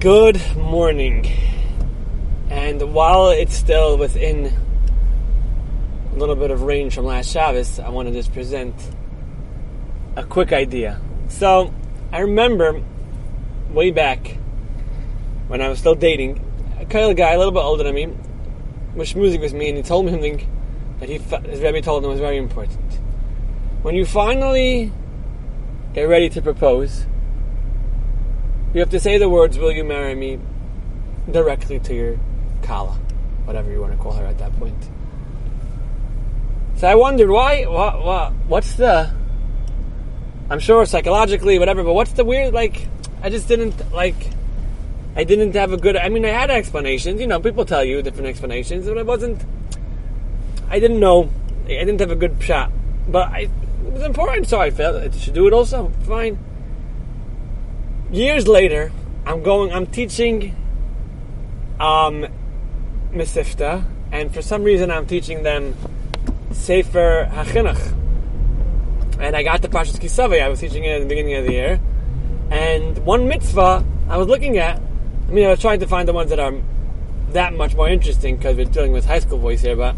Good morning. And while it's still within a little bit of range from last Shabbos, I want to just present a quick idea. So, I remember way back when I was still dating a kind of guy a little bit older than me, was schmoozing with me, and he told me something that he his rabbi told him was very important. When you finally get ready to propose, you have to say the words, Will you marry me? directly to your Kala, whatever you want to call her at that point. So I wondered, why, what, what, what's the, I'm sure psychologically, whatever, but what's the weird, like, I just didn't, like, I didn't have a good, I mean, I had explanations, you know, people tell you different explanations, but I wasn't, I didn't know, I didn't have a good shot, but I, it was important, so I felt I should do it also, fine years later, I'm going, I'm teaching um, Mesifta, and for some reason I'm teaching them Sefer HaChinuch. And I got the Pashas Ki Savo, I was teaching it at the beginning of the year. And one mitzvah I was looking at, I mean, I was trying to find the ones that are that much more interesting because we're dealing with high school boys here, but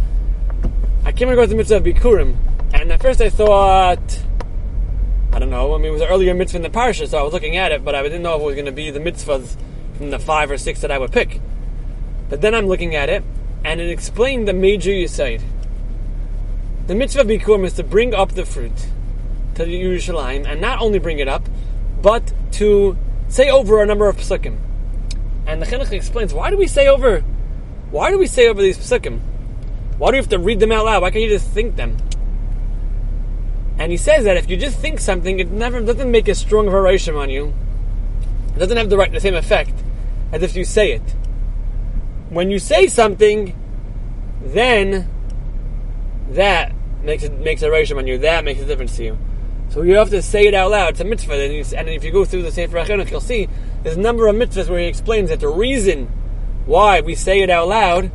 I came across the mitzvah of Bikurim. And at first I thought, don't know. I mean, it was an earlier mitzvah in the parsha, so I was looking at it, but I didn't know if it was going to be the mitzvahs from the five or six that I would pick. But then I'm looking at it, and it explained the major yisaid. The mitzvah bikurim is to bring up the fruit to the Yerushalayim, and not only bring it up, but to say over a number of psukim. And the chinuch explains why do we say over? Why do we say over these psukim? Why do we have to read them out loud? Why can't you just think them? And he says that if you just think something, it never doesn't make a strong rishim on you. It doesn't have the right the same effect as if you say it. When you say something, then that makes it makes a rishim on you. That makes a difference to you. So you have to say it out loud. It's a mitzvah. And, if you go through the Sefer HaChinuch, you'll see there's a number of mitzvahs where he explains that the reason why we say it out loud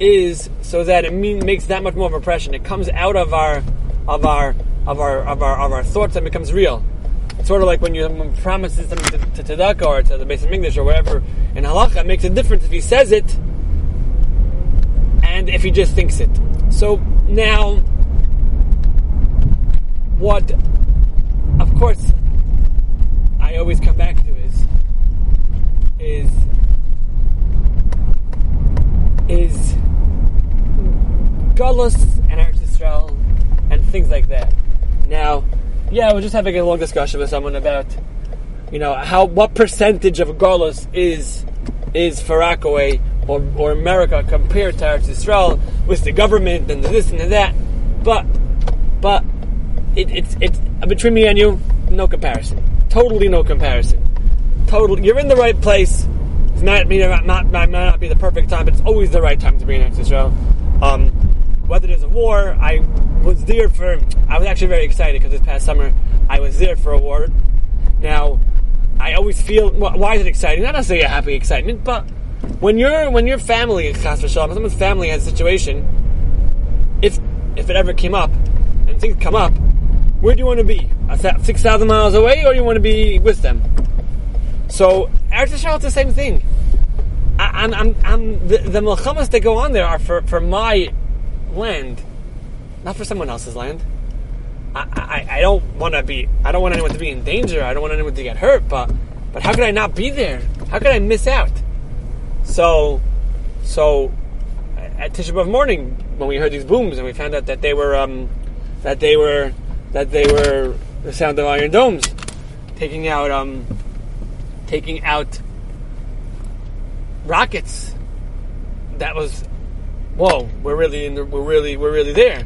is so that it mean, makes that much more of impression. It comes out of our of our of our of our of our thoughts and becomes real. It's sort of like when you promise something to, to tzedakah or to the base English or wherever in halacha, it makes a difference if he says it and if he just thinks it. So now, what, of course, I always come back to is is is Galus and Eretz Yisrael and things like that. Now, yeah, was just having a long discussion with someone about, you know, how what percentage of Galus is is for Rockaway or, or America compared to Eretz Yisrael with the government and the this and the that. But but it, it's it's between me and you, no comparison. Totally no comparison. Totally, you're in the right place. It might, not, not, might not be the perfect time, but it's always the right time to be in Eretz Yisrael. Um, whether there's a war, I was there for. I was actually very excited because this past summer I was there for a war. Now, I always feel. Why is it exciting? Not necessarily a happy excitement, but when you're when your family, someone's family has a situation, if if it ever came up, and things come up, where do you want to be? Six thousand miles away, or you want to be with them? So Eretz Yisrael, it's the same thing. I, am I'm, I'm, the, the that go on there are for, for my land, not for someone else's land. I, I, I don't want to be. I don't want anyone to be in danger. I don't want anyone to get hurt. But but how could I not be there? How could I miss out? So so at Tisha B'av morning when we heard these booms and we found out that they were um, that they were that they were the sound of iron domes taking out um, taking out rockets. That was whoa, we're really in the, we're really we're really there.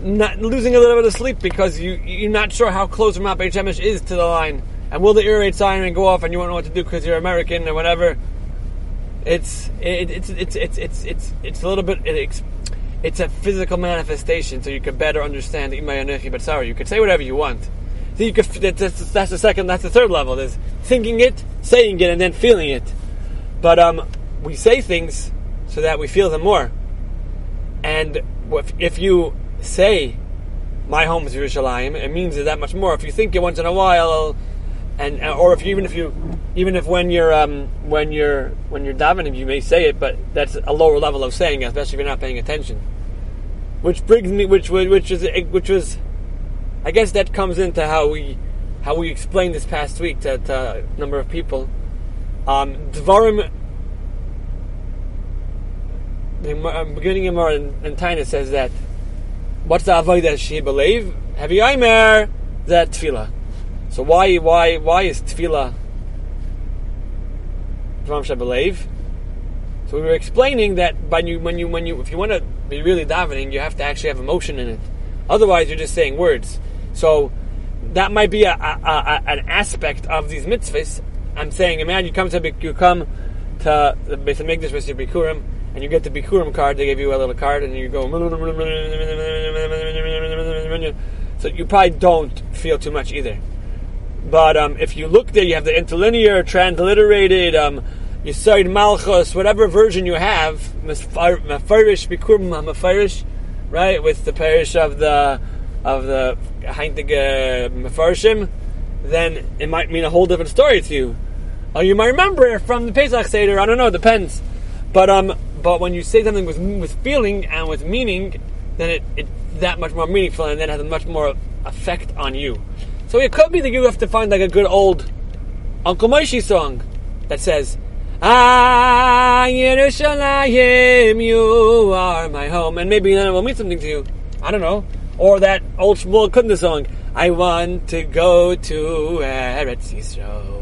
Not losing a little bit of sleep because you you're not sure how close Ramat Beit Shemesh is to the line, and will the air raid siren go off and you won't know what to do because you're American or whatever. It's it, it's it's it's it's it's it's a little bit it's, it's a physical manifestation, so you can better understand Imayanochi. But sorry, you could say whatever you want. So you could that's, that's the second, that's the third level. There's thinking it, saying it, and then feeling it. But um, we say things so that we feel them more. And if you say, "My home is Yerushalayim," it means it that much more. If you think it once in a while, and or if you, even if you even if when you're um, when you're when you're davening, you may say it, but that's a lower level of saying, especially if you're not paying attention. Which brings me, which which is which was, I guess that comes into how we how we explained this past week to, to a number of people. Um, Dvarim, Um, beginning of Mar and Taina says that what's the avodah she believe? Have you aimer that tefillah? So why why why is tefillah Dvarim believe? So we were explaining that when you when you when you if you want to be really davening, you have to actually have emotion in it. Otherwise, you're just saying words. So that might be a, a, a, an aspect of these mitzvahs. I'm saying, imagine you come to you come to the Beit Hamikdash with your bikurim, and you get the bikurim card. They give you a little card, and you go. So you probably don't feel too much either. But um, if you look there, you have the interlinear, transliterated, um, Yisoid Malchus, whatever version you have, Mefarish Bikurim Mefarish, right, with the parish of the of the Heintige Mefarshim, then it might mean a whole different story to you. Or you might remember it from the Pesach Seder. I don't know. It depends. But um, but when you say something with with feeling and with meaning, then it, it that much more meaningful and then has a much more effect on you. So it could be that you have to find like a good old Uncle Moishy song that says, Ah, Yerushalayim, you are my home. And maybe then it will mean something to you. I don't know. Or that old Shmuel Kunda song, I want to go to Eretz Yisrael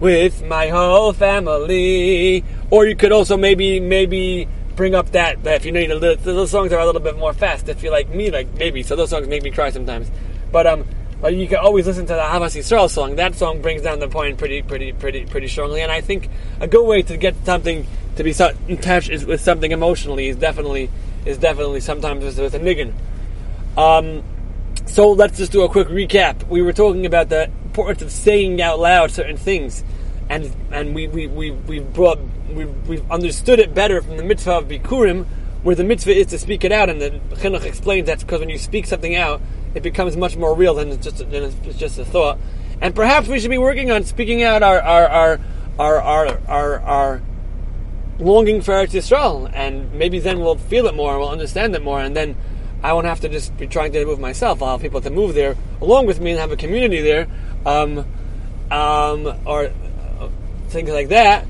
with my whole family. Or you could also maybe, maybe bring up that, that if you need a little, those songs are a little bit more fast. If you like me, like maybe. So those songs make me cry sometimes. But, um, but you can always listen to the Ahavas Yisrael song. That song brings down the point pretty, pretty, pretty, pretty strongly. And I think a good way to get something to be in touch is, with something emotionally is definitely is definitely sometimes with, with a niggin. Um, so let's just do a quick recap. We were talking about the importance of saying out loud certain things, and and we we we we've brought we we've understood it better from the mitzvah of bikurim, where the mitzvah is to speak it out, and the chinuch explains that's because when you speak something out it becomes much more real than it's just than it's just a thought. And perhaps we should be working on speaking out our our our our our, our, our longing for Eretz Yisrael, and maybe then we'll feel it more, we'll understand it more, and then I won't have to just be trying to move myself. I'll have people to move there along with me and have a community there, um, um, or uh, things like that.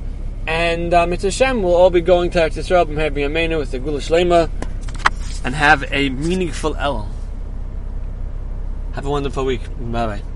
And um, it's Hashem. We'll all be going to Eretz Yisrael, having a with the Geulah Shleimah, and have a meaningful Elul. Have a wonderful week. Bye bye.